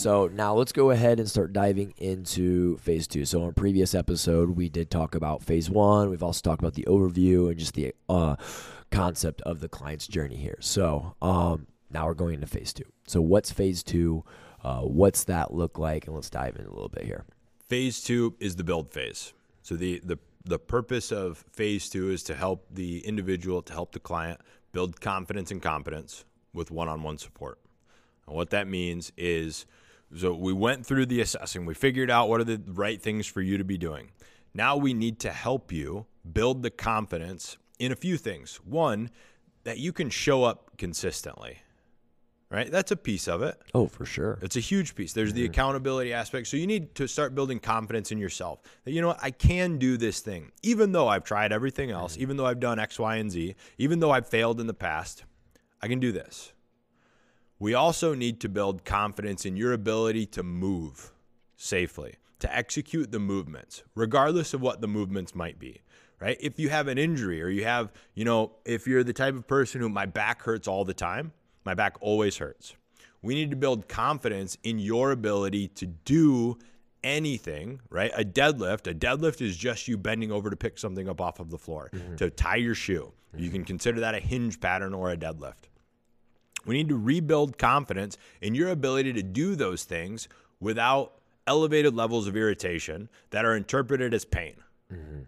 So now let's go ahead and start diving into phase two. So on previous episode, we did talk about phase one. We've also talked about the overview and just the uh, concept of the client's journey here. So um, now we're going into phase two. So what's phase two? Uh, what's that look like? And let's dive in a little bit here. Phase two is the build phase. So the the the purpose of phase two is to help the individual, to help the client build confidence and competence with one-on-one support. And what that means is, so we went through the assessing, we figured out what are the right things for you to be doing. Now we need to help you build the confidence in a few things. One, that you can show up consistently right? That's a piece of it. Oh, for sure. It's a huge piece. There's the mm-hmm. accountability aspect. So you need to start building confidence in yourself that, you know what, I can do this thing. Even though I've tried everything else, mm-hmm. even though I've done X, Y, and Z, even though I've failed in the past, I can do this. We also need to build confidence in your ability to move safely, to execute the movements, regardless of what the movements might be right? If you have an injury or you have, you know, if you're the type of person who my back hurts all the time, my back always hurts. We need to build confidence in your ability to do anything, right? A deadlift, a deadlift is just you bending over to pick something up off of the floor, mm-hmm. to tie your shoe. Mm-hmm. You can consider that a hinge pattern or a deadlift. We need to rebuild confidence in your ability to do those things without elevated levels of irritation that are interpreted as pain. Mm-hmm.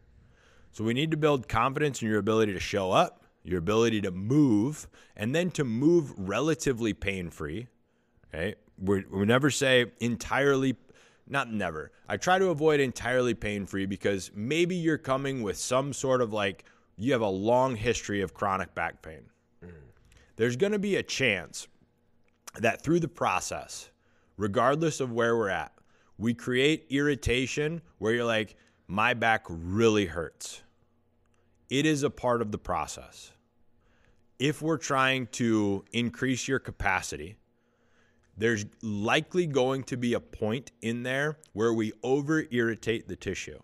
So we need to build confidence in your ability to show up your ability to move, and then to move relatively pain free. Okay. we we never say entirely, not never. I try to avoid entirely pain free because maybe you're coming with some sort of like, you have a long history of chronic back pain. There's going to be a chance that through the process, regardless of where we're at, we create irritation where you're like, my back really hurts. It is a part of the process. If we're trying to increase your capacity, there's likely going to be a point in there where we over irritate the tissue.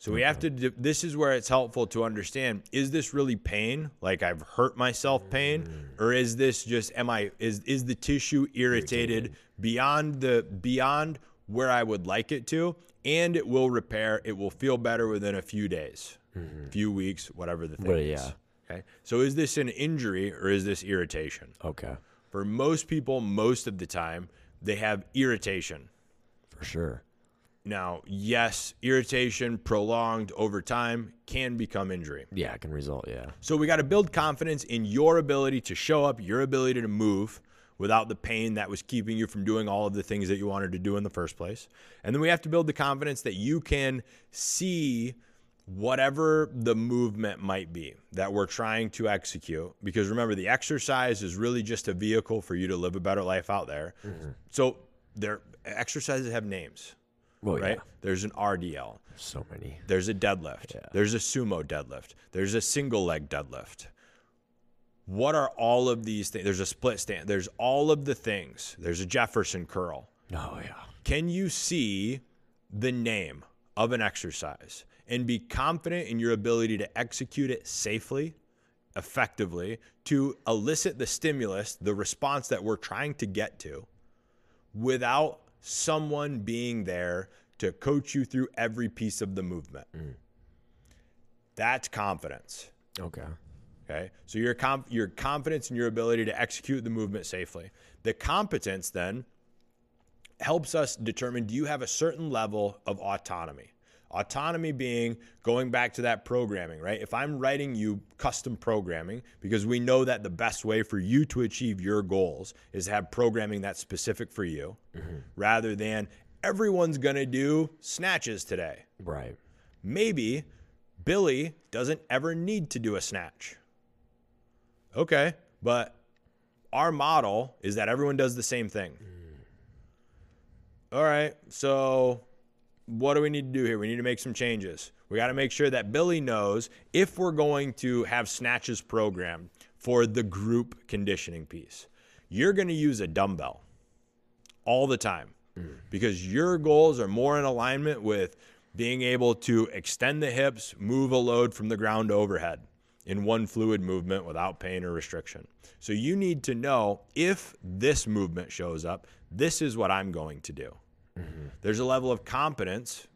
So we have to, this is where it's helpful to understand is this really pain? Like I've hurt myself pain? Mm. Or is this just, am I, is, is the tissue irritated, irritated beyond the, beyond where I would like it to? And it will repair, it will feel better within a few days mm-hmm. few weeks, whatever the thing but, is. Yeah. Okay. So is this an injury or is this irritation? Okay. For most people, most of the time, they have irritation. For sure. Now, yes, irritation prolonged over time can become injury. Yeah, it can result, yeah. So we got to build confidence in your ability to show up, your ability to move without the pain that was keeping you from doing all of the things that you wanted to do in the first place. And then we have to build the confidence that you can see whatever the movement might be that we're trying to execute. Because remember, the exercise is really just a vehicle for you to live a better life out there. Mm-hmm. So there exercises have names. Well, right? Yeah. There's an RDL. So many. There's a deadlift. Yeah. There's a sumo deadlift. There's a single leg deadlift. What are all of these things? There's a split stand. There's all of the things. There's a Jefferson curl. Oh, yeah. Can you see the name of an exercise? and be confident in your ability to execute it safely, effectively, to elicit the stimulus, the response that we're trying to get to, without someone being there to coach you through every piece of the movement. Mm. That's confidence. Okay. Okay. So your your confidence in your ability to execute the movement safely. The competence then helps us determine do you have a certain level of autonomy? Autonomy being going back to that programming, right? If I'm writing you custom programming, because we know that the best way for you to achieve your goals is to have programming that's specific for you mm-hmm. rather than everyone's going to do snatches today. Right. Maybe Billy doesn't ever need to do a snatch. Okay. But our model is that everyone does the same thing. Mm. All right. So what do we need to do here? We need to make some changes. We got to make sure that Billy knows if we're going to have snatches programmed for the group conditioning piece, you're going to use a dumbbell all the time because your goals are more in alignment with being able to extend the hips, move a load from the ground overhead. in one fluid movement without pain or restriction. So you need to know if this movement shows up, this is what I'm going to do. Mm-hmm. There's a level of competence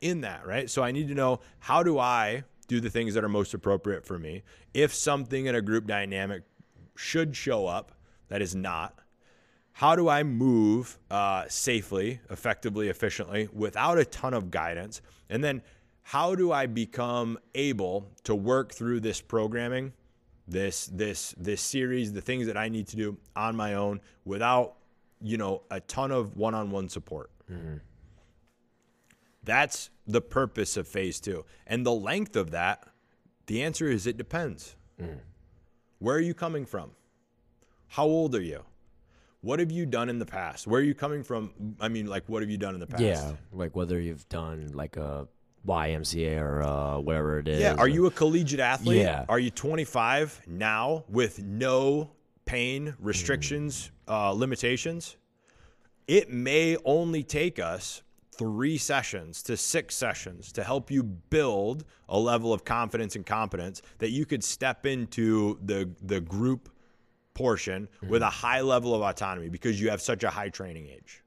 in that, right? So I need to know how do I do the things that are most appropriate for me. If something in a group dynamic should show up that is not, how do I move uh, safely, effectively, efficiently without a ton of guidance? And then how do I become able to work through this programming, this this this series, the things that I need to do on my own without you know a ton of one-on-one support? Mm-hmm. That's the purpose of phase two. And the length of that, the answer is it depends. Mm. Where are you coming from? How old are you? What have you done in the past? Where are you coming from? I mean, like, what have you done in the past? Yeah, like whether you've done like a YMCA or uh, whatever it is. Yeah, are you a collegiate athlete? Yeah. Are you 25 now with no pain, restrictions, mm. uh, limitations? It may only take us three sessions to six sessions to help you build a level of confidence and competence that you could step into the the group portion mm-hmm. with a high level of autonomy because you have such a high training age.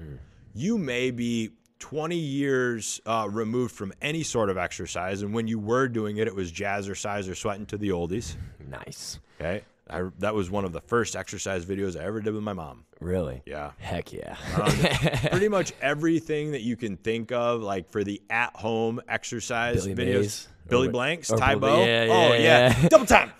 Mm. You may be 20 years uh, removed from any sort of exercise, and when you were doing it, it was jazzercise or sweating to the oldies. Nice. Okay. I, that was one of the first exercise videos I ever did with my mom. Really? Yeah. Heck yeah. Um, pretty much everything that you can think of, like for the at-home exercise Billy videos. Mays. Billy Or- Blanks, or Ty Billy- Bo. yeah, oh yeah, yeah, double time.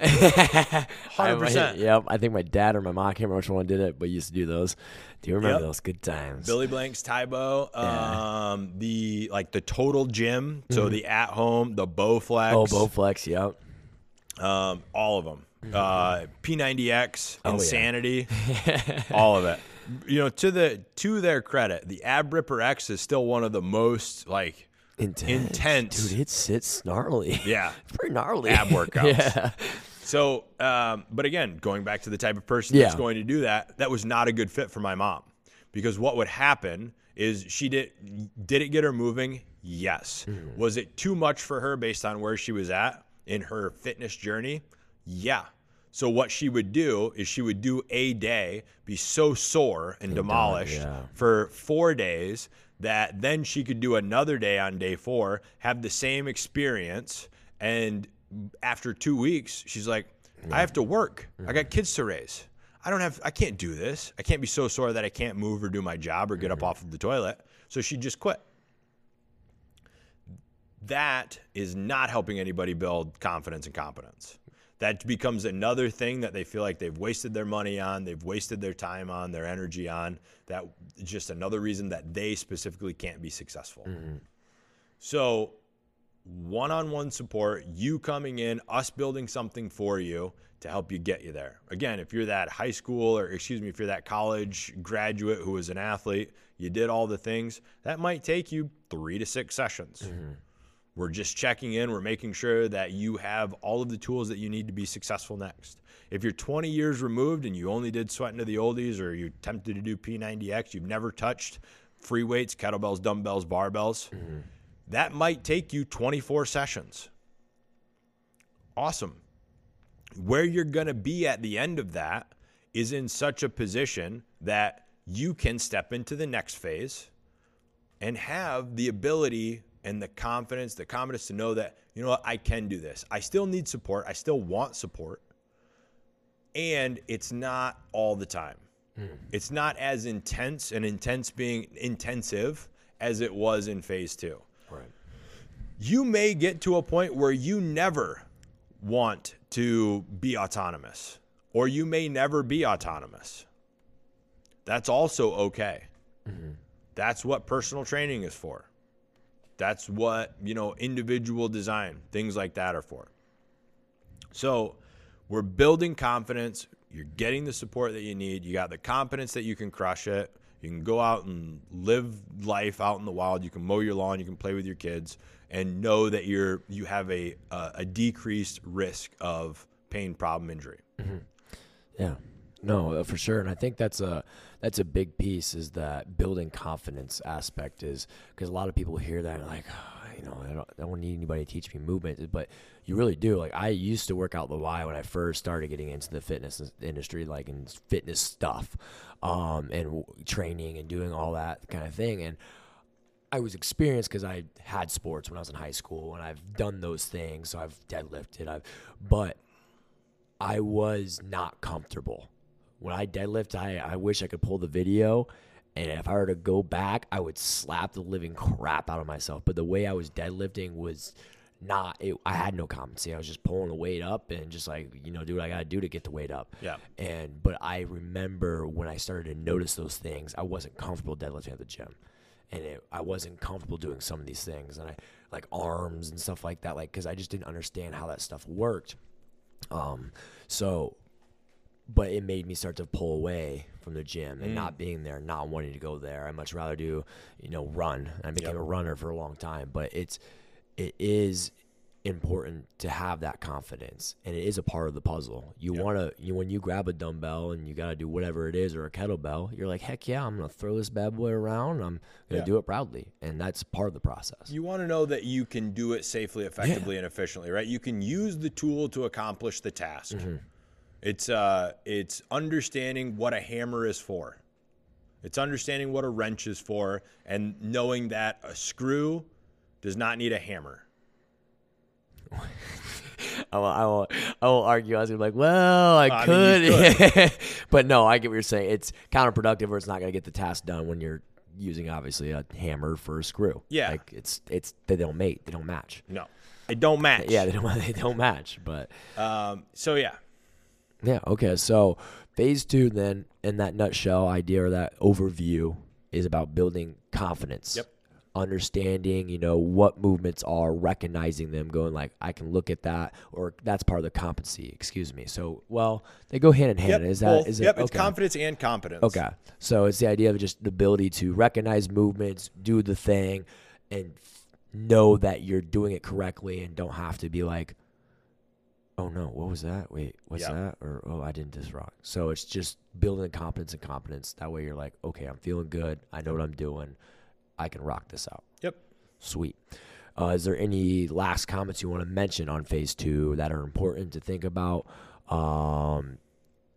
Hundred percent. Yep. I think my dad or my mom, I can't remember which one did it, but used to do those. Do you remember Yep. those good times? Billy Blanks, Tae Bo, um, the like the total gym, so the at home, the Bowflex, oh, Bowflex. Yep. um, all of them, uh, P90X, Oh, yeah. Insanity, all of it. You know, to the to their credit, the Ab Ripper X is still one of the most like Intense. Intense. Dude, it sits gnarly. yeah. It's pretty gnarly. Ab workouts. yeah. So, um, but again, going back to the type of person that's going to do that, that was not a good fit for my mom, because what would happen is she did did it get her moving? Yes. Mm-hmm. Was it too much for her based on where she was at in her fitness journey? Yeah. So what she would do is she would do a day, be so sore and demolished yeah. for four days that then she could do another day on day four, have the same experience, and after two weeks, she's like, I have to work. I got mm-hmm. kids to raise. I don't have I can't do this. I can't be so sore that I can't move or do my job or get up mm-hmm. off of the toilet. So she just quit. That is not helping anybody build confidence and competence. That becomes another thing that they feel like they've wasted their money on, they've wasted their time on, their energy on. That just another reason that they specifically can't be successful. Mm-hmm. So, one on one support, you coming in, us building something for you to help you get you there. Again, if you're that high school or, excuse me, if you're that college graduate who is an athlete, you did all the things, that might take you three to six sessions. Mm-hmm. We're just checking in. We're making sure that you have all of the tools that you need to be successful next. If you're 20 years removed and you only did sweat into the oldies or you attempted to do P90X, you've never touched free weights, kettlebells, dumbbells, barbells, mm-hmm. that might take you 24 sessions. Awesome. Where you're going to be at the end of that is in such a position that you can step into the next phase and have the ability and the confidence, the confidence to know that, you know what, I can do this. I still need support. I still want support. And it's not all the time. Hmm. It's not as intense and intense being intensive as it was in phase two. Right. You may get to a point where you never want to be autonomous, or you may never be autonomous. That's also okay. Mm-hmm. That's what personal training is for. That's what, you know, individual design, things like that are for. So, we're building confidence. You're getting the support that you need. You got the confidence that you can crush it. You can go out and live life out in the wild. You can mow your lawn. You can play with your kids, and know that you're you have a a, decreased risk of pain, problem, injury. Yeah. No, uh, for sure, and I think that's a that's a big piece is that building confidence aspect is because a lot of people hear that and like, "Oh, you know, I don't, I don't need anybody to teach me movement, but you really do. Like I used to work out the Y when I first started getting into the fitness industry, like in fitness stuff, um, and w- training and doing all that kind of thing. And I was experienced because I had sports when I was in high school, and I've done those things. So I've deadlifted, I've, but I was not comfortable when I deadlift. I I wish I could pull the video and if I were to go back, I would slap the living crap out of myself. But the way I was deadlifting was not it, I had no competency. I was just pulling the weight up and just like, you know, do what I gotta do to get the weight up. Yeah. And but I remember when I started to notice those things, I wasn't comfortable deadlifting at the gym. And it, I wasn't comfortable doing some of these things. And I like arms and stuff like that, like because I just didn't understand how that stuff worked. Um, so but it made me start to pull away from the gym and mm. not being there, not wanting to go there. I much rather do, you know, run. I became yep. a runner for a long time, but it's it is important to have that confidence and it is a part of the puzzle. You yep. want to you when you grab a dumbbell and you got to do whatever it is or a kettlebell, you're like, "Heck yeah, I'm going to throw this bad boy around. I'm going to yeah. do it proudly." And that's part of the process. You want to know that you can do it safely, effectively yeah. and efficiently, right? You can use the tool to accomplish the task. Mm-hmm it's uh, it's understanding what a hammer is for. It's understanding what a wrench is for, and knowing that a screw does not need a hammer. I will, I will, I will argue. I was like, well, I, could, mean, could. but no, I get what you're saying. It's counterproductive, or it's not gonna get the task done when you're using obviously a hammer for a screw. Yeah, like it's it's they don't mate, they don't match. No, they don't match. Yeah, they don't they don't match. But um, so yeah, yeah. Okay. So phase two, then, in that nutshell idea or that overview, is about building confidence. Yep. Understanding, you know, what movements are, recognizing them, going like, I can look at that, or that's part of the competency. Excuse me. So, well, they go hand in hand. Yep, is that? Is it? Yep. It's confidence and competence. Okay. So it's the idea of just the ability to recognize movements, do the thing, and know that you're doing it correctly, and don't have to be like, oh no, what was that? Wait, what's yep. that? Or oh, I didn't this wrong. So it's just building confidence and confidence. That way you're like, okay, I'm feeling good. I know what I'm doing. I can rock this out. Yep. Sweet. Uh, is there any last comments you want to mention on phase two that are important to think about? Um,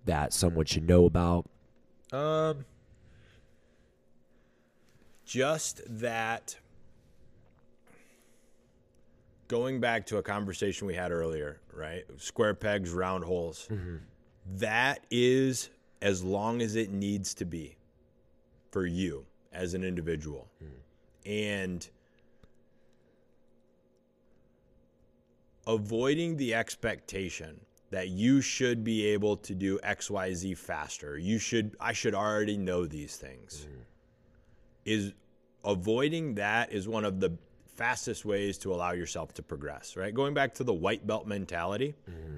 that someone should know about? Um, just that going back to a conversation we had earlier, right? Square pegs, round holes. Mm-hmm. That is as long as it needs to be for you as an individual. Mm. And avoiding the expectation that you should be able to do XYZ faster. You should I should already know these things. Mm. Is avoiding that is one of the fastest ways to allow yourself to progress, right? Going back to the white belt mentality, mm-hmm.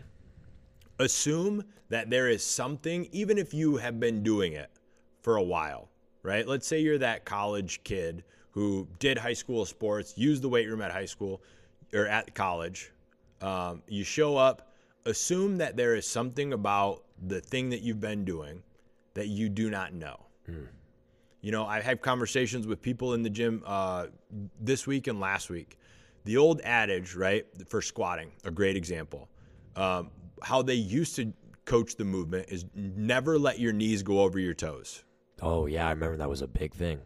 assume that there is something, even if you have been doing it for a while, right? Let's say you're that college kid who did high school sports, used the weight room at high school or at college. Um, you show up, assume that there is something about the thing that you've been doing that you do not know. Mm. You know, I have conversations with people in the gym uh, this week and last week. The old adage, right, for squatting, a great example. Um, how they used to coach the movement is never let your knees go over your toes. Oh yeah, I remember that was a big thing.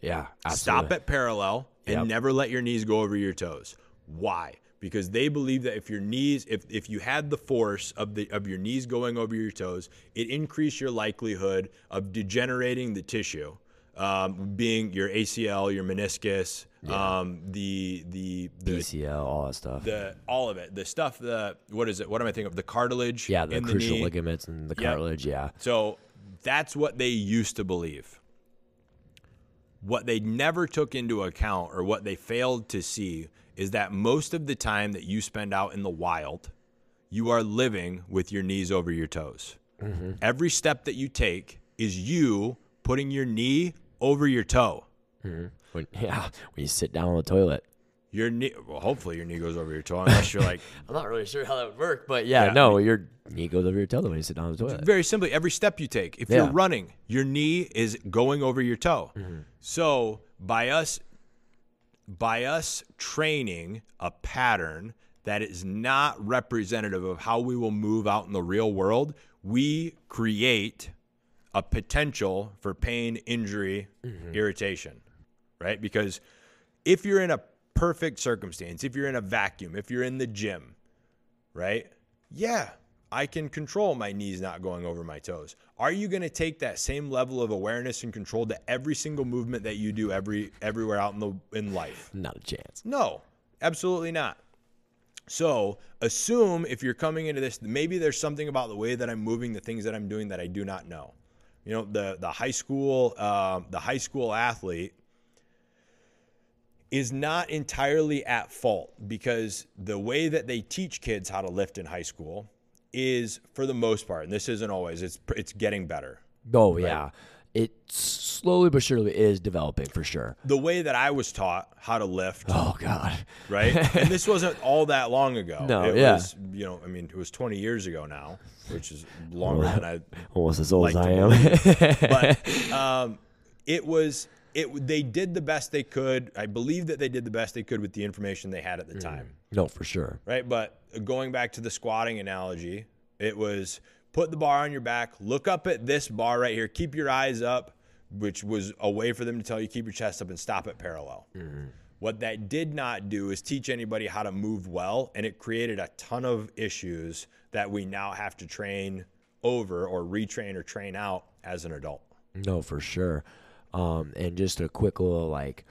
Yeah, absolutely. stop at parallel and yep. never let your knees go over your toes. Why? Because they believe that if your knees, if if you had the force of the of your knees going over your toes, it increased your likelihood of degenerating the tissue um, being your ACL, your meniscus, yeah. um, the, the the PCL, all that stuff. The all of it, the stuff. The what is it? What am I thinking of? The cartilage. Yeah, the crucial the ligaments and the cartilage. Yeah. So that's what they used to believe. What they never took into account, or what they failed to see, is that most of the time that you spend out in the wild, you are living with your knees over your toes. Mm-hmm. Every step that you take is you putting your knee over your toe. Mm-hmm. When, yeah, when you sit down on the toilet. Your knee, well, hopefully your knee goes over your toe, unless you're like. I'm not really sure how that would work, but yeah, yeah, no, your knee goes over your toe when you sit down on the toilet. Very simply, every step you take, if yeah. you're running, your knee is going over your toe. Mm-hmm. So by us by us training a pattern that is not representative of how we will move out in the real world, we create a potential for pain, injury, mm-hmm. irritation, right? Because if you're in a perfect circumstance, if you're in a vacuum, if you're in the gym, right? Yeah, I can control my knees not going over my toes. Are you going to take that same level of awareness and control to every single movement that you do every everywhere out in the in life? Not a chance. No, absolutely not. So assume if you're coming into this, maybe there's something about the way that I'm moving, the things that I'm doing that I do not know. You know, the the high school uh, the high school athlete is not entirely at fault because the way that they teach kids how to lift in high school is, for the most part, and this isn't always, it's it's getting better. Oh yeah, it slowly but surely is developing for sure. The way that I was taught how to lift Oh god. right? and this wasn't all that long ago. No, it yeah. was, you know, I mean, it was 20 years ago now, which is longer than I. Almost as old as I am. But um, it was it. They did the best they could. I believe that they did the best they could with the information they had at the time, no, for sure. right? But going back to the squatting analogy, it was put the bar on your back, look up at this bar right here, keep your eyes up, which was a way for them to tell you keep your chest up and stop it parallel. What that did not do is teach anybody how to move well, and it created a ton of issues that we now have to train over or retrain or train out as an adult. No, for sure. Um, and just a quick little like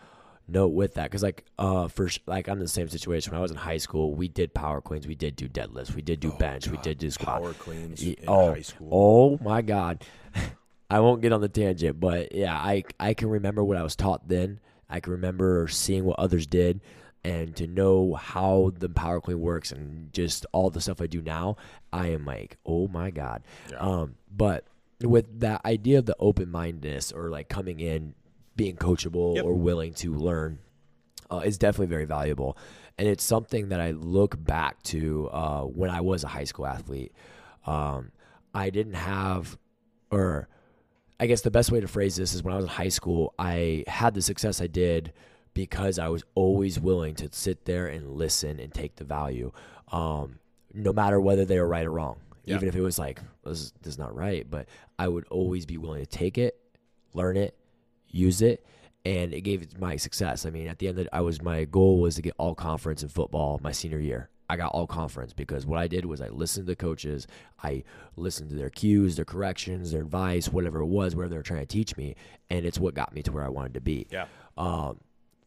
note with that, because like uh, for like I'm in the same situation. When I was in high school, we did power cleans, we did do deadlifts, we did do bench, we did do squat. Power cleans Ye- in oh, high school. oh my god. I won't get on the tangent, but yeah, I I can remember what I was taught then. I can remember seeing what others did and to know how the power clean works and just all the stuff I do now, I am like, oh my god. Um, but with that idea of the open mindedness or like coming in, being coachable Yep. or willing to learn, uh, is definitely very valuable. And it's something that I look back to uh, when I was a high school athlete. Um, I didn't have, or I guess the best way to phrase this is when I was in high school, I had the success I did because I was always willing to sit there and listen and take the value, um, no matter whether they were right or wrong. Yeah. Even if it was like, this is, this is not right, but I would always be willing to take it, learn it, use it, and it gave it my success. I mean, at the end, of the, I was my goal was to get all conference in football my senior year. I got all conference because what I did was I listened to the coaches, I listened to their cues, their corrections, their advice, whatever it was, whatever they were trying to teach me, and it's what got me to where I wanted to be. Yeah. Um,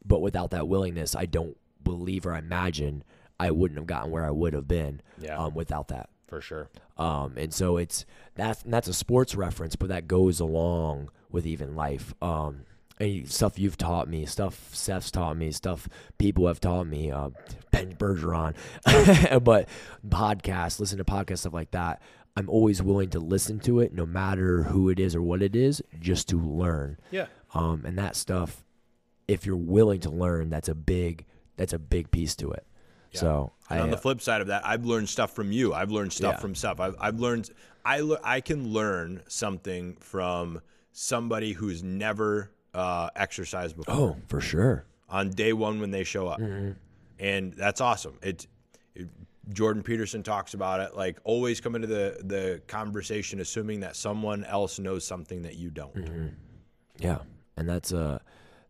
but without that willingness, I don't believe or imagine I wouldn't have gotten where I would have been. Yeah. Um, without that. For sure. Um, and so it's that's that's a sports reference, but that goes along with even life. Um, and stuff you've taught me, stuff Seth's taught me, stuff people have taught me. Uh, Ben Bergeron, but podcasts, listen to podcasts, stuff like that. I'm always willing to listen to it, no matter who it is or what it is, just to learn. Yeah. Um, and that stuff, if you're willing to learn, that's a big that's a big piece to it. So And I, on the flip side of that, I've learned stuff from you. I've learned stuff Yeah. from stuff. I've, I've learned. I le- I can learn something from somebody who's never uh, exercised before oh for sure. on day one when they show up, Mm-hmm. and that's awesome. It, it. Jordan Peterson talks about it. Like always come into the the conversation assuming that someone else knows something that you don't. Mm-hmm. Yeah, and that's uh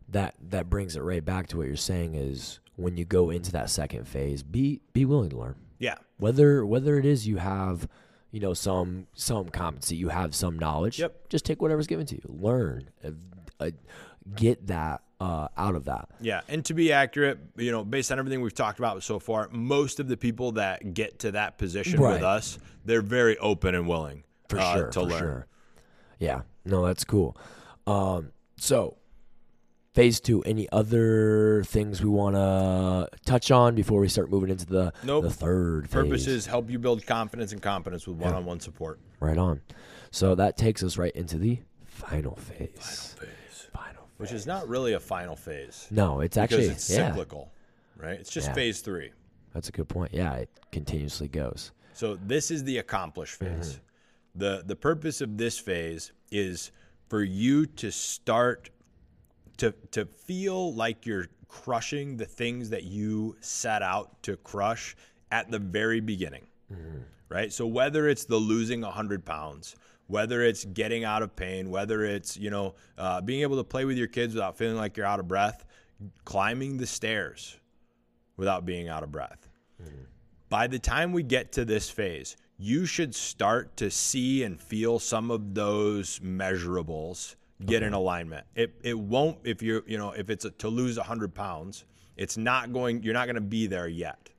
that that brings it right back to what you're saying is when you go into that second phase, be be willing to learn. Yeah. Whether whether it is you have, you know, some some competency, you have some knowledge. Yep. Just take whatever's given to you. Learn, uh, uh, get that uh, out of that. Yeah, and to be accurate, you know, based on everything we've talked about so far, most of the people that get to that position Right. with us, they're very open and willing For uh, sure. to for learn. sure. Yeah. No, that's cool. Um, so phase two. Any other things we want to touch on before we start moving into the Nope. the third phase? Purposes help you build confidence and competence with one-on-one support. Right on. So that takes us right into the final phase. Final phase. Final. Phase. Which is not really a final phase No, it's actually it's yeah. cyclical, right? It's just Yeah. phase three. That's a good point. Yeah, it continuously goes. So this is the accomplish phase. Mm-hmm. The the purpose of this phase is for you to start to to feel like you're crushing the things that you set out to crush at the very beginning, right? So whether it's the losing 100 pounds, whether it's getting out of pain, whether it's you know uh, being able to play with your kids without feeling like you're out of breath, climbing the stairs without being out of breath. By the time we get to this phase, you should start to see and feel some of those measurables get in alignment. It it won't if you're you know if it's a, to lose 100 pounds, it's not going. You're not going to be there yet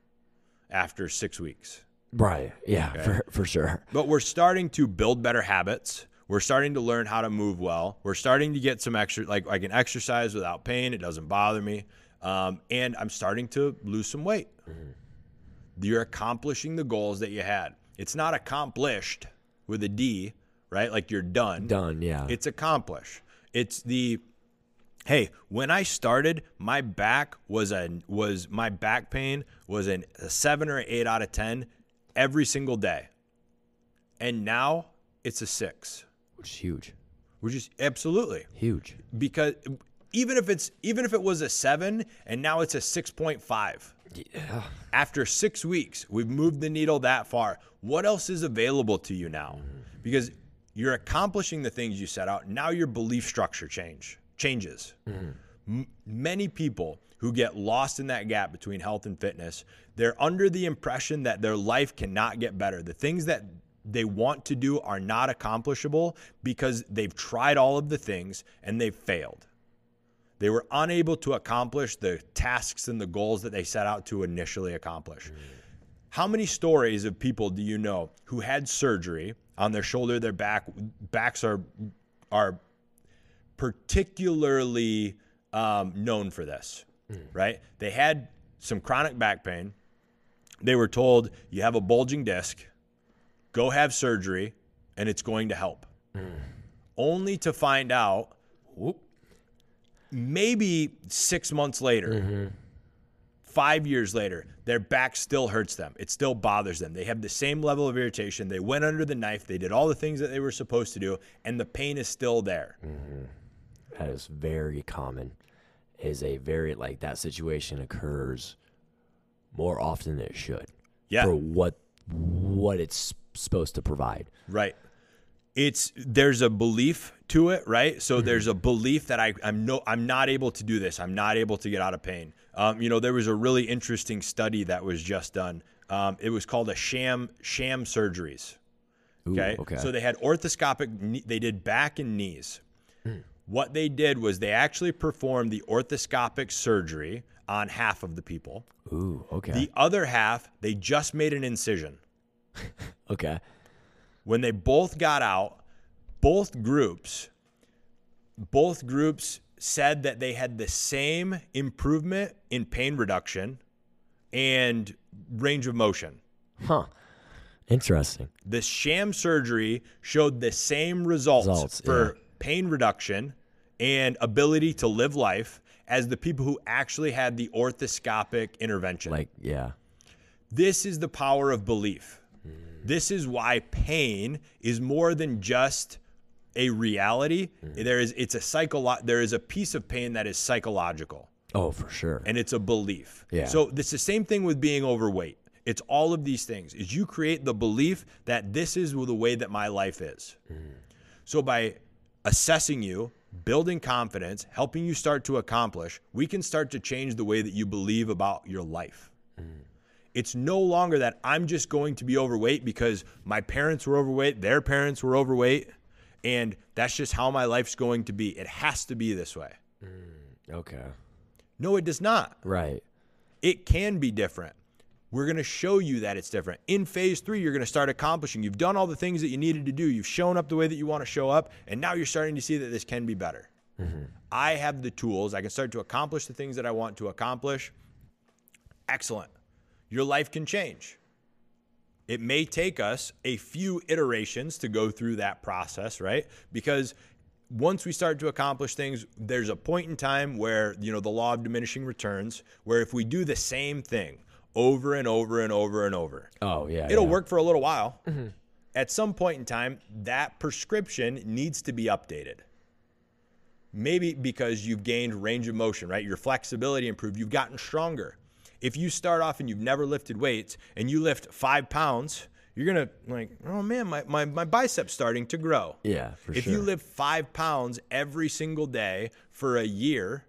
after six weeks. Right. Yeah, for, for sure. But we're starting to build better habits. We're starting to learn how to move well. We're starting to get some extra, like I can exercise without pain. It doesn't bother me. Um, and I'm starting to lose some weight. You're accomplishing the goals that you had. It's not accomplished with a D, right? Like you're done. Done. Yeah. It's accomplish. It's the hey, when I started, my back was a was my back pain was an, a seven or eight out of ten every single day, and now it's a six. Which is huge. Which is absolutely Huge. because even if it's even if it was a seven and now it's a six point five. Yeah. After six weeks, we've moved the needle that far. What else is available to you now? Mm-hmm. Because you're accomplishing the things you set out. Now your belief structure change changes. Mm-hmm. M- many people who get lost in that gap between health and fitness, they're under the impression that their life cannot get better. The things that they want to do are not accomplishable because they've tried all of the things and they've failed. They were unable to accomplish the tasks and the goals that they set out to initially accomplish. Mm. How many stories of people do you know who had surgery on their shoulder, their back? Backs are are particularly um, known for this, hmm. right? They had some chronic back pain. They were told you have a bulging disc, go have surgery, and it's going to help. Hmm. Only to find out, whoop, maybe six months later, mm-hmm. Five years later, their back still hurts them. It still bothers them. They have the same level of irritation. They went under the knife. They did all the things that they were supposed to do, and the pain is still there. Mm-hmm. That is very common. Is a very like that situation occurs more often than it should. Yeah. For what what it's supposed to provide. Right. It's there's a belief to it, right? So mm-hmm. there's a belief that I, I'm no I'm not able to do this. I'm not able to get out of pain. Um, you know, there was a really interesting study that was just done. Um, it was called a sham sham surgeries. Ooh, Okay. okay. So they had orthoscopic. They did back and knees. What they did was they actually performed the orthoscopic surgery on half of the people. Ooh, okay. The other half, they just made an incision. okay. when they both got out, both groups, both groups said that they had the same improvement in pain reduction and range of motion. Huh. Interesting. The sham surgery showed the same results, Results, for pain reduction and ability to live life as the people who actually had the orthoscopic intervention. Like, yeah. This is the power of belief. Hmm. This is why pain is more than just a reality. Mm-hmm. There is it's a psycholo- there is a piece of pain that is psychological Oh, for sure. and it's a belief. Yeah. So it's the same thing with being overweight. It's all of these things. Is you create the belief that this is the way that my life is. Mm-hmm. So by assessing you, building confidence, helping you start to accomplish, we can start to change the way that you believe about your life. Mm-hmm. It's no longer that I'm just going to be overweight because my parents were overweight, their parents were overweight, and that's just how my life's going to be. It has to be this way. Mm, okay. No, it does not. Right. It can be different. We're going to show you that it's different. In phase three, you're going to start accomplishing. You've done all the things that you needed to do. You've shown up the way that you want to show up, and now you're starting to see that this can be better. Mm-hmm. I have the tools. I can start to accomplish the things that I want to accomplish. Excellent. Your life can change. It may take us a few iterations to go through that process, right? Because once we start to accomplish things, there's a point in time where, you know, the law of diminishing returns, where if we do the same thing over and over and over and over, Oh, yeah. it'll yeah. work for a little while. Mm-hmm. At some point in time, that prescription needs to be updated. Maybe because you've gained range of motion, right? Your flexibility improved. You've gotten stronger. If you start off and you've never lifted weights and you lift five pounds, you're gonna like, oh man, my, my, my biceps starting to grow. Yeah, for if sure. If you lift five pounds every single day for a year,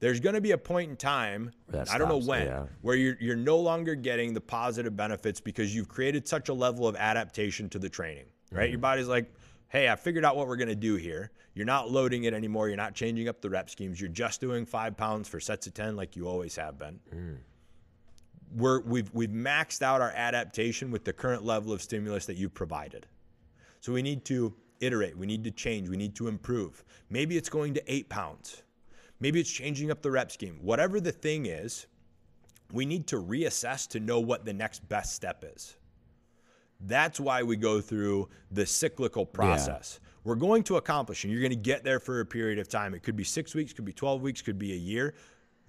there's to be a point in time That I don't know when yeah. where you're you're no longer getting the positive benefits because you've created such a level of adaptation to the training right Mm-hmm. your body's like hey I figured out what we're going to do here you're not loading it anymore you're not changing up the rep schemes you're just doing five pounds for sets of 10 like you always have been Mm. We're we've we've maxed out our adaptation with the current level of stimulus that you've provided so we need to iterate. We need to change. We need to improve. Maybe it's going to eight pounds. Maybe it's changing up the rep scheme. Whatever the thing is, we need to reassess to know what the next best step is. That's why we go through the cyclical process. We're going to accomplish, and you're going to get there for a period of time. It could be six weeks, could be 12 weeks, could be a year.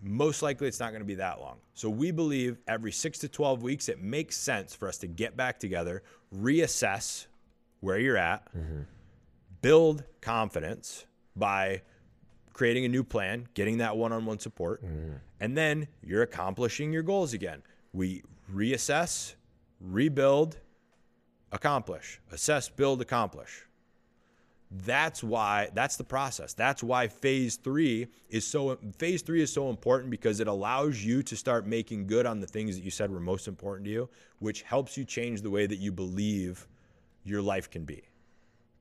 Most likely, it's not going to be that long. So, we believe every six to 12 weeks, it makes sense for us to get back together, reassess where you're at, mm-hmm. build confidence by creating a new plan, getting that one on one support, mm-hmm. and then you're accomplishing your goals again. We reassess, rebuild, accomplish, assess, build, accomplish. That's why that's the process. That's why phase 3 is so phase 3 is so important because it allows you to start making good on the things that you said were most important to you, which helps you change the way that you believe your life can be.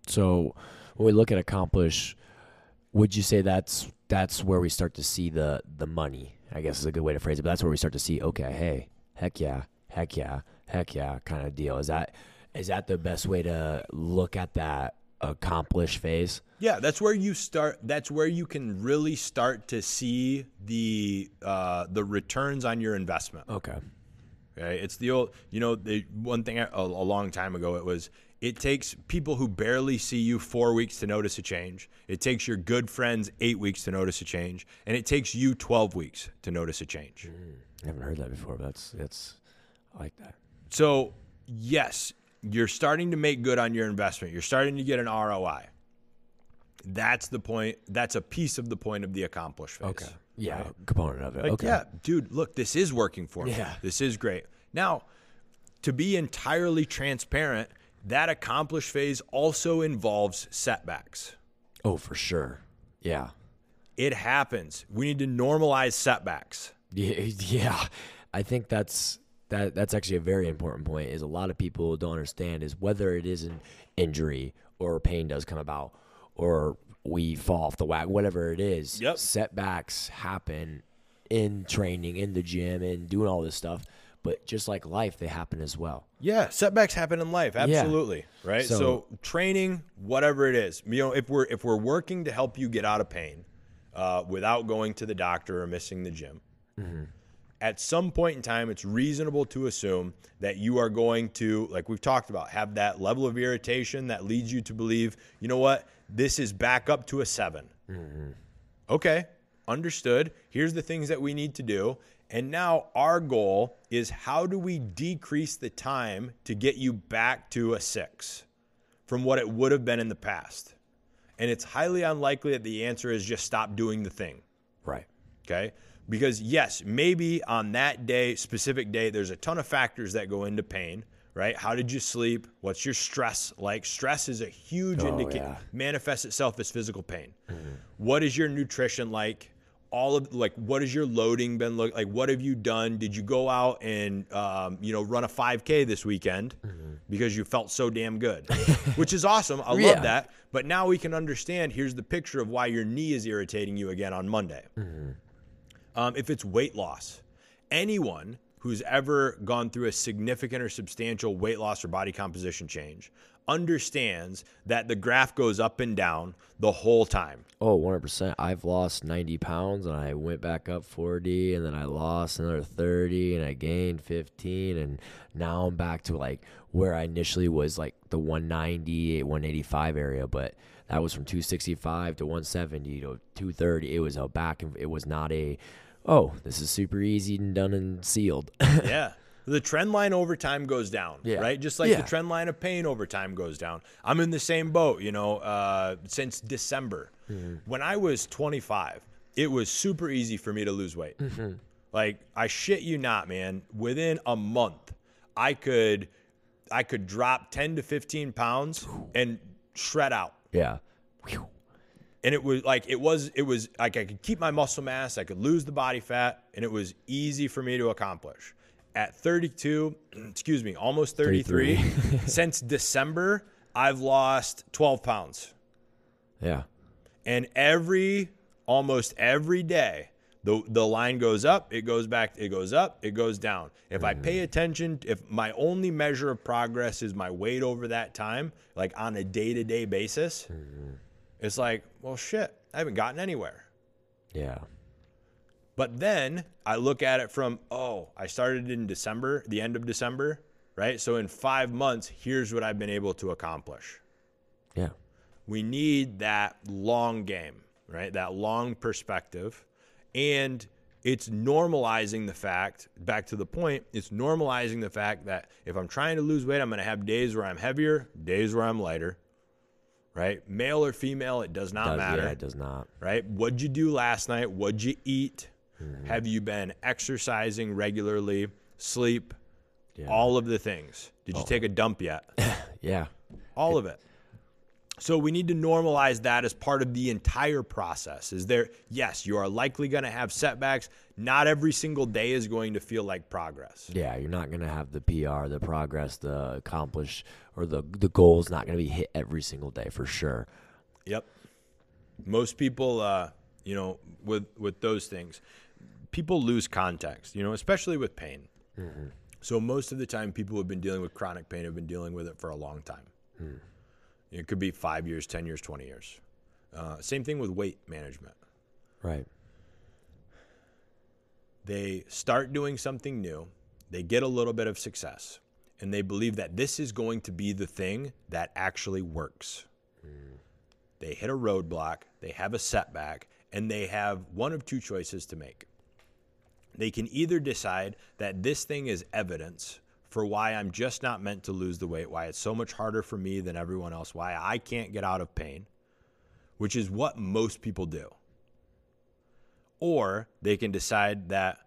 So when we look at accomplish, would you say that's that's where we start to see the the money? I guess is a good way to phrase it. But that's where we start to see, okay, hey, heck yeah, heck yeah, heck yeah, kind of deal. Is that is that the best way to look at that accomplish phase? Yeah, that's where you start. That's where you can really start to see the uh, the returns on your investment. Okay. Okay, it's the old. You know, the one thing a, a long time ago it was. It takes people who barely see you four weeks to notice a change. It takes your good friends eight weeks to notice a change, and it takes you twelve weeks to notice a change. I haven't heard that before, but that's that's I like that. So, yes, you're starting to make good on your investment. You're starting to get an ROI. That's the point. That's a piece of the point of the accomplished phase. Yeah, component of it. Like, okay. yeah, dude, look, this is working for me. Yeah. This is great. Now, to be entirely transparent, that accomplished phase also involves setbacks. Oh, for sure. Yeah. It happens. We need to normalize setbacks. Yeah, yeah. I think that's that that's actually a very important point is a lot of people don't understand is whether it is an injury or pain does come about or we fall off the wag, whatever it is. Yep. Setbacks happen in training, in the gym, and doing all this stuff. But just like life, they happen as well. Yeah, setbacks happen in life. Absolutely. Right? So, So- training, whatever it is, you know, if we're if we're working to help you get out of pain uh, without going to the doctor or missing the gym, at some point in time, it's reasonable to assume that you are going to, like we've talked about, have that level of irritation that leads you to believe, you know what, this is back up to a 7 mm-hmm. Okay, understood. Here's the things that we need to do. And now our goal is how do we decrease the time to get you back to a six from what it would have been in the past? And it's highly unlikely that the answer is just stop doing the thing. Right. Okay. Because, yes, maybe on that day, specific day, there's a ton of factors that go into pain, right? How did you sleep? What's your stress like? Stress is a huge Oh, indicator, yeah. manifests itself as physical pain. Mm-hmm. What is your nutrition like? All of like, what has your loading been look like? What have you done? Did you go out and um, you know run a 5K this weekend mm-hmm. because you felt so damn good, which is awesome. I Yeah. love that. But now we can understand. Here's the picture of why your knee is irritating you again on Monday mm-hmm. Um, if it's weight loss. Anyone who's ever gone through a significant or substantial weight loss or body composition change understands that the graph goes up and down the whole time. Oh, 100%. I've lost 90 pounds and I went back up 40 and then I lost another 30 and I gained 15 and now I'm back to like where I initially was like the 190, 185 area, but that was from 265 to 170 to 230. It was a back and it was not a oh, this is super easy and done and sealed. yeah. The trend line over time goes down, Yeah. right? Just like Yeah. the trend line of pain over time goes down. I'm in the same boat, you know, uh, since December. Mm-hmm. When I was 25, it was super easy for me to lose weight. Mm-hmm. Like I shit you not, man. Within a month, I could, I could drop 10 to 15 pounds and shred out. Yeah. Whew. And it was like it was it was like I could keep my muscle mass, I could lose the body fat, and it was easy for me to accomplish. At 32, excuse me, almost 33, since December, I've lost 12 pounds. Yeah. And every almost every day, the the line goes up, it goes back, it goes up, it goes down. If I pay mm-hmm. attention, if my only measure of progress is my weight over that time, like on a day-to-day basis, mm-hmm. It's like, well shit, I haven't gotten anywhere. Yeah. But then I look at it from, oh, I started in December, the end of December, right? So in 5 months, here's what I've been able to accomplish. Yeah. we need that long game, right? That long perspective. And it's normalizing the fact, back to the point, it's normalizing the fact that if I'm trying to lose weight, I'm going to have days where I'm heavier, days where I'm lighter, right? Male or female, it does not Does, matter, yeah, it does not. right? What'd you do last night? What'd you eat? Have you been exercising regularly? Sleep? Yeah. All of the things. Did you take a dump yet? Yeah. all of it. So we need to normalize that as part of the entire process. Is there yes, you are likely going to have setbacks. Not every single day is going to feel like progress. Yeah, you're not gonna have the PR, the progress, the accomplish, or the the goal is not gonna be hit every single day for sure. Yep. Most people uh, you know, with with those things, people lose context, you know, especially with pain. So most of the time people who have been dealing with chronic pain have been dealing with it for a long time. It could be 5 years, 10 years, 20 years. Uh, same thing with weight management. Right. they start doing something new, they get a little bit of success, and they believe that this is going to be the thing that actually works. They hit a roadblock, they have a setback, and they have one of two choices to make. They can either decide that this thing is evidence for why I'm just not meant to lose the weight, why it's so much harder for me than everyone else, why I can't get out of pain, which is what most people do. Or they can decide that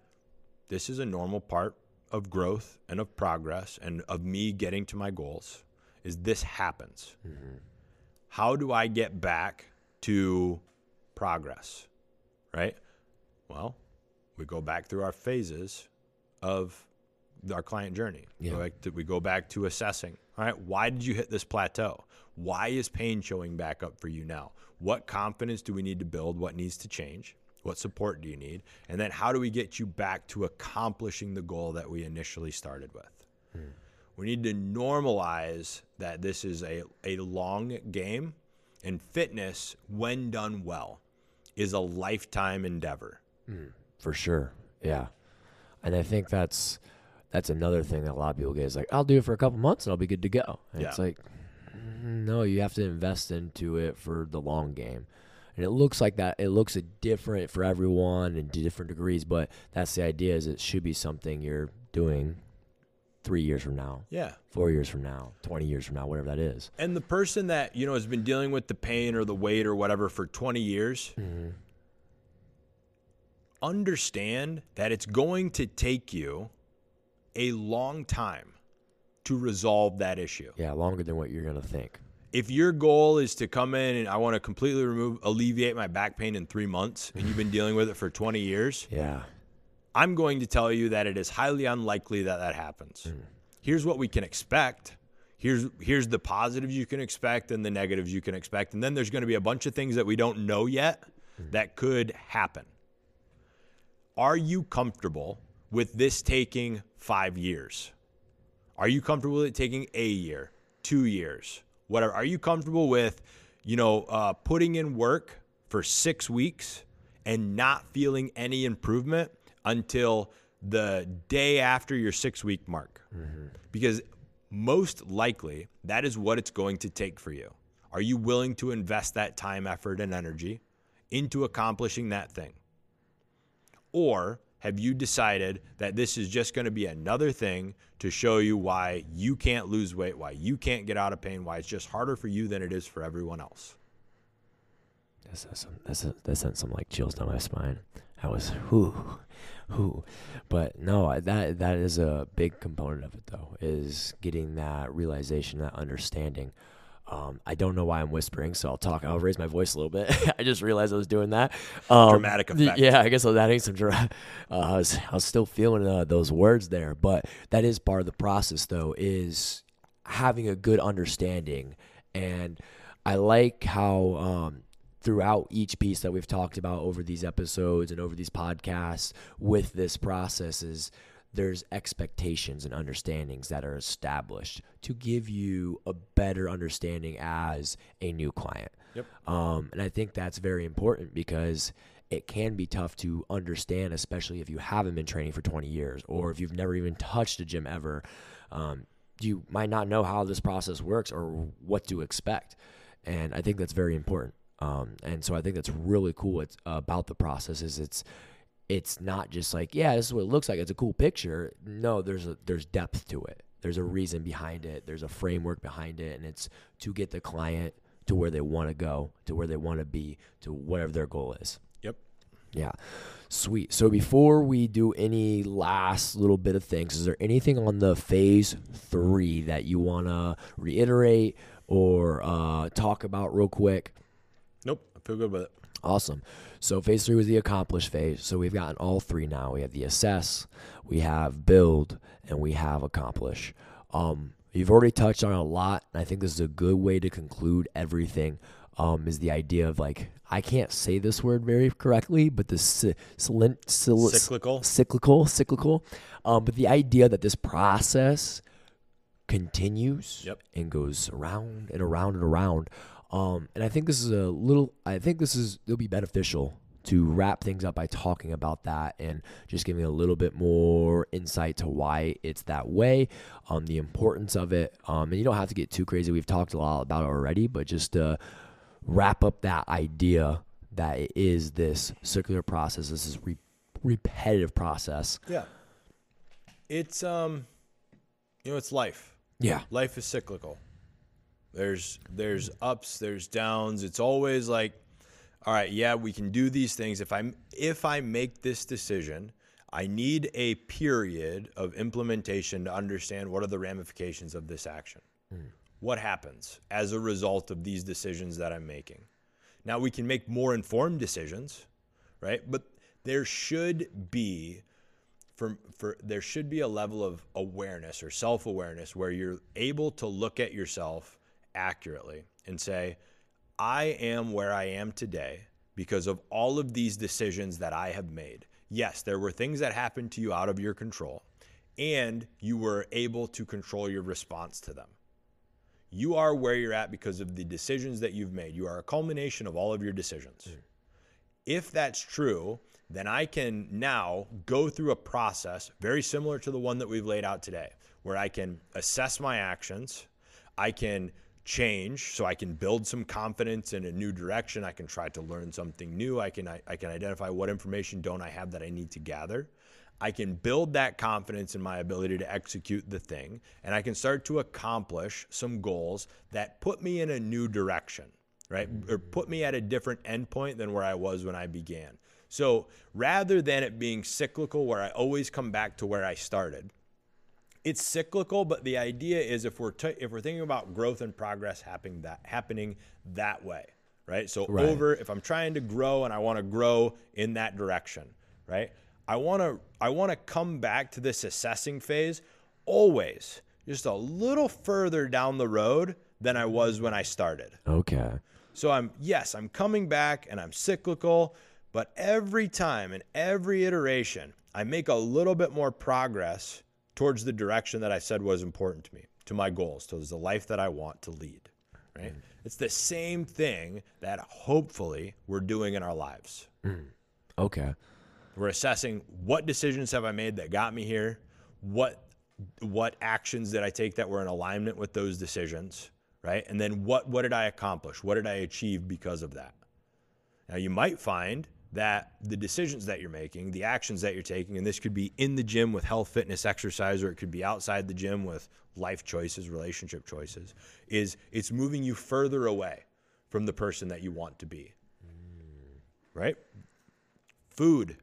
this is a normal part of growth and of progress and of me getting to my goals is this happens. Mm-hmm. How do i get back to progress right? Well we go back through our phases of our client journey. Yeah. Like, we go back to assessing? All right why did you hit this plateau? Why is pain showing back up for you now? What confidence do we need to build? What needs to change? What support do you need? And then how do we get you back to accomplishing the goal that we initially started with? Hmm. We need to normalize that this is a, a long game and fitness when done well is a lifetime endeavor. Hmm. For sure. Yeah. And I think that's that's another thing that a lot of people get is like, I'll do it for a couple months and I'll be good to go. And it's like no, you have to invest into it for the long game. And it looks like that it looks different for everyone and to different degrees, but that's the idea is it should be something you're doing three years from now, yeah four years from now, twenty years from now, whatever that is. and the person that you know has been dealing with the pain or the weight or whatever for 20 years mm-hmm. understand that it's going to take you a long time to resolve that issue Yeah, longer than what you're gonna think. if your goal is to come in and I want to completely remove alleviate my back pain in 3 months and you've been dealing with it for 20 years Yeah. I'm going to tell you that it is highly unlikely that that happens. Mm. Here's what we can expect. Here's here's the positives you can expect and the negatives you can expect. And then there's going to be a bunch of things that we don't know yet mm. that could happen. Are you comfortable with this taking 5 years? Are you comfortable with it taking a year, 2 years, whatever? Are you comfortable with, you know, uh, putting in work for 6 weeks and not feeling any improvement until the day after your six week mark. Because most likely that is what it's going to take for you. Are you willing to invest that time, effort, and energy into accomplishing that thing? Or have you decided that this is just going to be another thing to show you why you can't lose weight, why you can't get out of pain, why it's just harder for you than it is for everyone else? That's some, that's a, that sent some like chills down my spine. I was whoo, whoo, but no, that that is a big component of it though. Is getting that realization, that understanding. Um, I don't know why I'm whispering, so I'll talk. I'll raise my voice a little bit. I just realized I was doing that. Um, Dramatic effect. Yeah, I guess I was adding some. Dra- uh, I was I was still feeling uh, those words there, but that is part of the process, though. Is having a good understanding, and I like how um, throughout each piece that we've talked about over these episodes and over these podcasts with this process is there's expectations and understandings that are established to give you a better understanding as a new client. Yep. Um, and I think that's very important because it can be tough to understand, especially if you haven't been training for 20 years or if you've never even touched a gym ever. Um, you might not know how this process works or what to expect. And I think that's very important. Um, and so I think that's really cool. It's uh, about the process is it's it's not just like yeah this is what it looks like it's a cool picture. No there's a there's depth to it. There's a reason behind it. There's a framework behind it and it's to get the client to where they want to go to where they want to be to whatever their goal is. Yep. Yeah. Sweet. So before we do any last little bit of things is there anything on the phase three that you want to reiterate or uh, talk about real quick? Nope, I feel good about it. Awesome. So phase three was the accomplish phase. So we've gotten all three now. We have the assess, we have build, and we have accomplish. Um, you've already touched on a lot, and I think this is a good way to conclude everything. Um, is the idea of like I can't say this word very correctly, but the c- cyclical, cyclical, cyclical. Um, but the idea that this process continues yep. and goes around and around and around. Um, and I think this is a little, I think this is, it'll be beneficial to wrap things up by talking about that and just giving a little bit more insight to why it's that way, um, the importance of it. Um, and you don't have to get too crazy. We've talked a lot about it already, but just to wrap up that idea that it is this circular process, this is re- repetitive process. Yeah. It's, um, you know, it's life. Yeah. Life is cyclical. There's there's ups, there's downs. It's always like, all right, yeah, we can do these things. If I if I make this decision, I need a period of implementation to understand what are the ramifications of this action. Mm. What happens as a result of these decisions that I'm making? Now we can make more informed decisions, right? But there should be for, for there should be a level of awareness or self-awareness where you're able to look at yourself accurately and say, I am where I am today because of all of these decisions that I have made. Yes, there were things that happened to you out of your control, and you were able to control your response to them. You are where you're at because of the decisions that you've made. You are a culmination of all of your decisions. Mm. If that's true, then I can now go through a process very similar to the one that we've laid out today, where I can assess my actions, I can change so I can build some confidence in a new direction. I can try to learn something new. I can I, I, can identify what information don't I have that I need to gather. I can build that confidence in my ability to execute the thing and I can start to accomplish some goals that put me in a new direction, right? Mm-hmm. Or put me at a different endpoint than where I was when I began. So, rather than it being cyclical where I always come back to where I started, it's cyclical, but the idea is if we're t- if we're thinking about growth and progress happening that happening that way, right? So right. over if I'm trying to grow and I want to grow in that direction, right? I want to I want to come back to this assessing phase always just a little further down the road than I was when I started. Okay. So I'm yes, I'm coming back and I'm cyclical, but every time and every iteration, I make a little bit more progress towards the direction that I said was important to me, to my goals, towards the life that I want to lead. Right? Mm. It's the same thing that hopefully we're doing in our lives. Mm. Okay. We're assessing what decisions have I made that got me here? What what actions did I take that were in alignment with those decisions? Right? And then what what did I accomplish? What did I achieve because of that? Now you might find that the decisions that you're making, the actions that you're taking, and this could be in the gym with health, fitness, exercise, or it could be outside the gym with life choices, relationship choices, is it's moving you further away from the person that you want to be. Right? Food.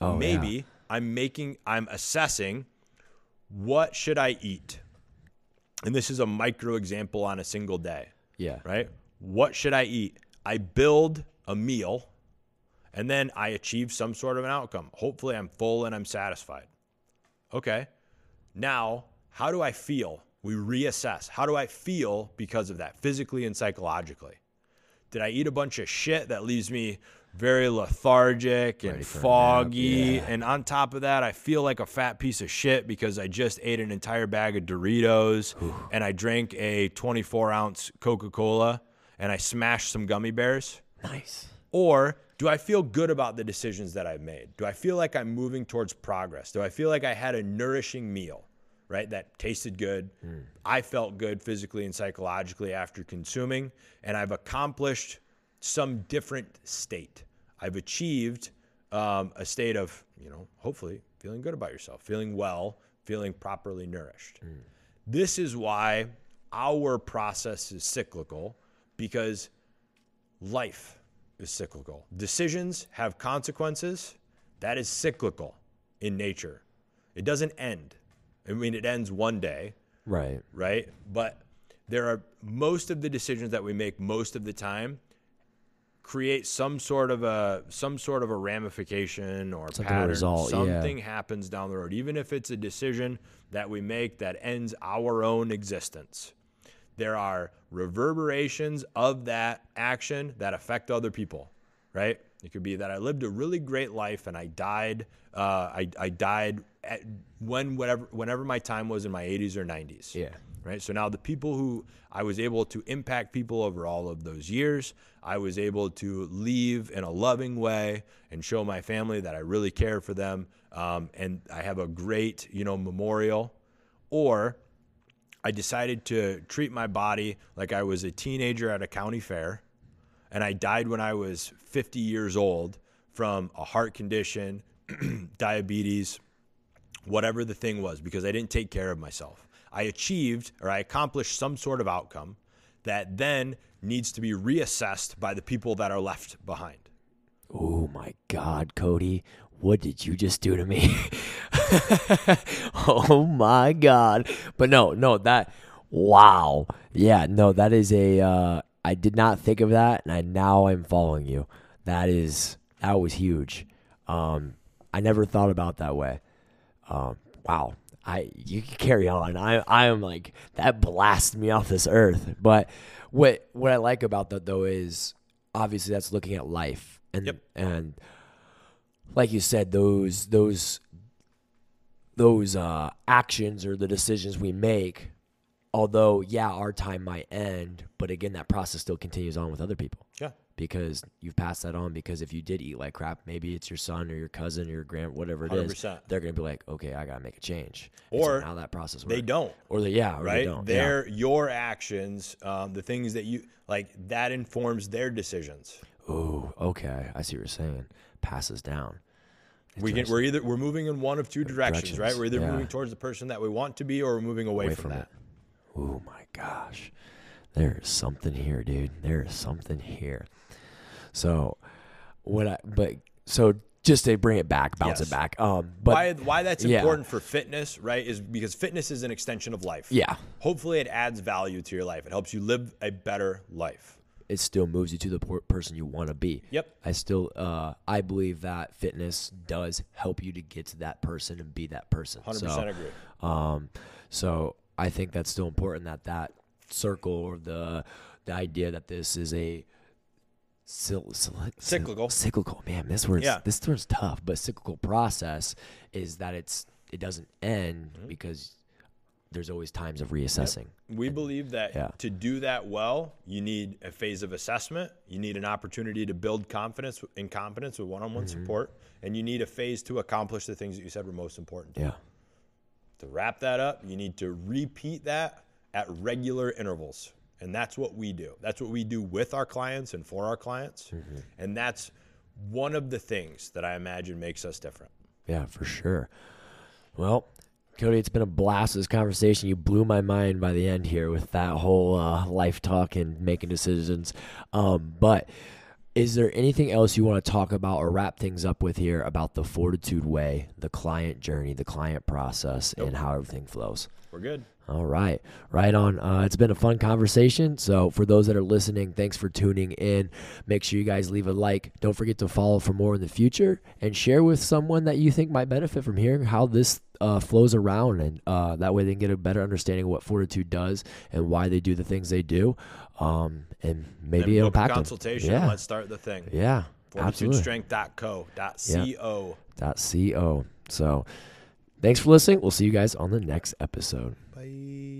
Oh, Maybe yeah. I'm making, I'm assessing what should I eat? And this is a micro example on a single day Yeah. right? What should I eat? I build a meal and then I achieve some sort of an outcome. Hopefully, I'm full and I'm satisfied. Okay. Now, how do I feel? We reassess. How do I feel because of that, physically and psychologically? Did I eat a bunch of shit that leaves me very lethargic and Ready for a nap, foggy? yeah. And on top of that, I feel like a fat piece of shit because I just ate an entire bag of Doritos and I drank a 24 ounce Coca Cola and I smashed some gummy bears? Nice. Or do I feel good about the decisions that I've made? Do I feel like I'm moving towards progress? Do I feel like I had a nourishing meal, right? That tasted good. I felt good physically and psychologically after consuming, and I've accomplished some different state. I've achieved um, a state of, you know, hopefully feeling good about yourself, feeling well, feeling properly nourished. This is why our process is cyclical because life is cyclical. Decisions have consequences. That is cyclical in nature. It doesn't end. I mean, it ends one day, Right. right? But there are most of the decisions that we make most of the time create some sort of a some sort of a ramification or Something pattern. result, yeah. Something happens down the road, even if it's a decision that we make that ends our own existence. There are reverberations of that action that affect other people, right? It could be that I lived a really great life and I died. Uh, I, I died at when whatever whenever my time was in my 80s or 90s Yeah. right? So now the people who I was able to impact people over all of those years, I was able to leave in a loving way and show my family that I really care for them, um, and I have a great, you know, memorial. Or I decided to treat my body like I was a teenager at a county fair, and I died when I was 50 years old from a heart condition, diabetes, whatever the thing was because I didn't take care of myself. I achieved or I accomplished some sort of outcome that then needs to be reassessed by the people that are left behind. Oh my God, Cody. What did you just do to me? oh my God. But no, no, that, wow. Yeah, no, that is a, uh, I did not think of that. And I, now I'm following you. That is, that was huge. Um, I never thought about that way. Um, wow. I you can carry on. I I am like that blasted me off this earth. But what what I like about that though is obviously that's looking at life and Yep. and like you said those those those uh, actions or the decisions we make. Although yeah, our time might end, but again, that process still continues on with other people Yeah. because you've passed that on. Because if you did eat like crap, maybe it's your son or your cousin or your grand, whatever it is, 100%. they're gonna be like, okay, I gotta make a change. And so Or how that process works. They don't. or they yeah, or they Right? don't. They're your actions, um, the things that you like, that informs their decisions. Oh, okay. I see what you're saying. Passes down. We can, we're either we're moving in one of two directions, right? We're either yeah. moving towards the person that we want to be, or we're moving away, Away from, from that. Oh my gosh. There is something here, dude. There is something here. So what I but so just to bring it back, bounce Yes. it back. Um but why why that's yeah. important for fitness, right? Is because fitness is an extension of life. yeah, Hopefully, it adds value to your life. It helps you live a better life. It still moves you to the person you want to be. Yep. I still uh I believe that fitness does help you to get to that person and be that person. Hundred So, percent agree. Um, so I think that's still important that that circle or the the idea that this is a sil- sil- Cyclical. cyclical man. This word's Yeah. this word's tough, but cyclical process is that it's it doesn't end Mm-hmm. because there's always times of reassessing. We believe that Yeah. to do that well, you need a phase of assessment. You need an opportunity to build confidence and competence with one-on-one Mm-hmm. support, and you need a phase to accomplish the things that you said were most important. Yeah. To wrap that up, you need to repeat that at regular intervals. And that's what we do. That's what we do with our clients and for our clients. Mm-hmm. And that's one of the things that I imagine makes us different. Yeah, for sure. Well, Cody, it's been a blast this conversation. You blew my mind by the end here with that whole uh, life talk and making decisions. Um, but is there anything else you want to talk about or wrap things up with here about the Fortitude Way, the client journey, the client process, nope. and how everything flows? We're good. All right. Right on. Uh, it's been a fun conversation. So, for those that are listening, thanks for tuning in. Make sure you guys leave a like. Don't forget to follow for more in the future and share with someone that you think might benefit from hearing how this uh, flows around. And uh, that way they can get a better understanding of what Fortitude does and why they do the things they do. Um, and maybe it'll impact consultation. Yeah. Let's start the thing. Yeah. FortitudeStrength.co. Dot co. Dot co. So, thanks for listening. We'll see you guys on the next episode. Bye.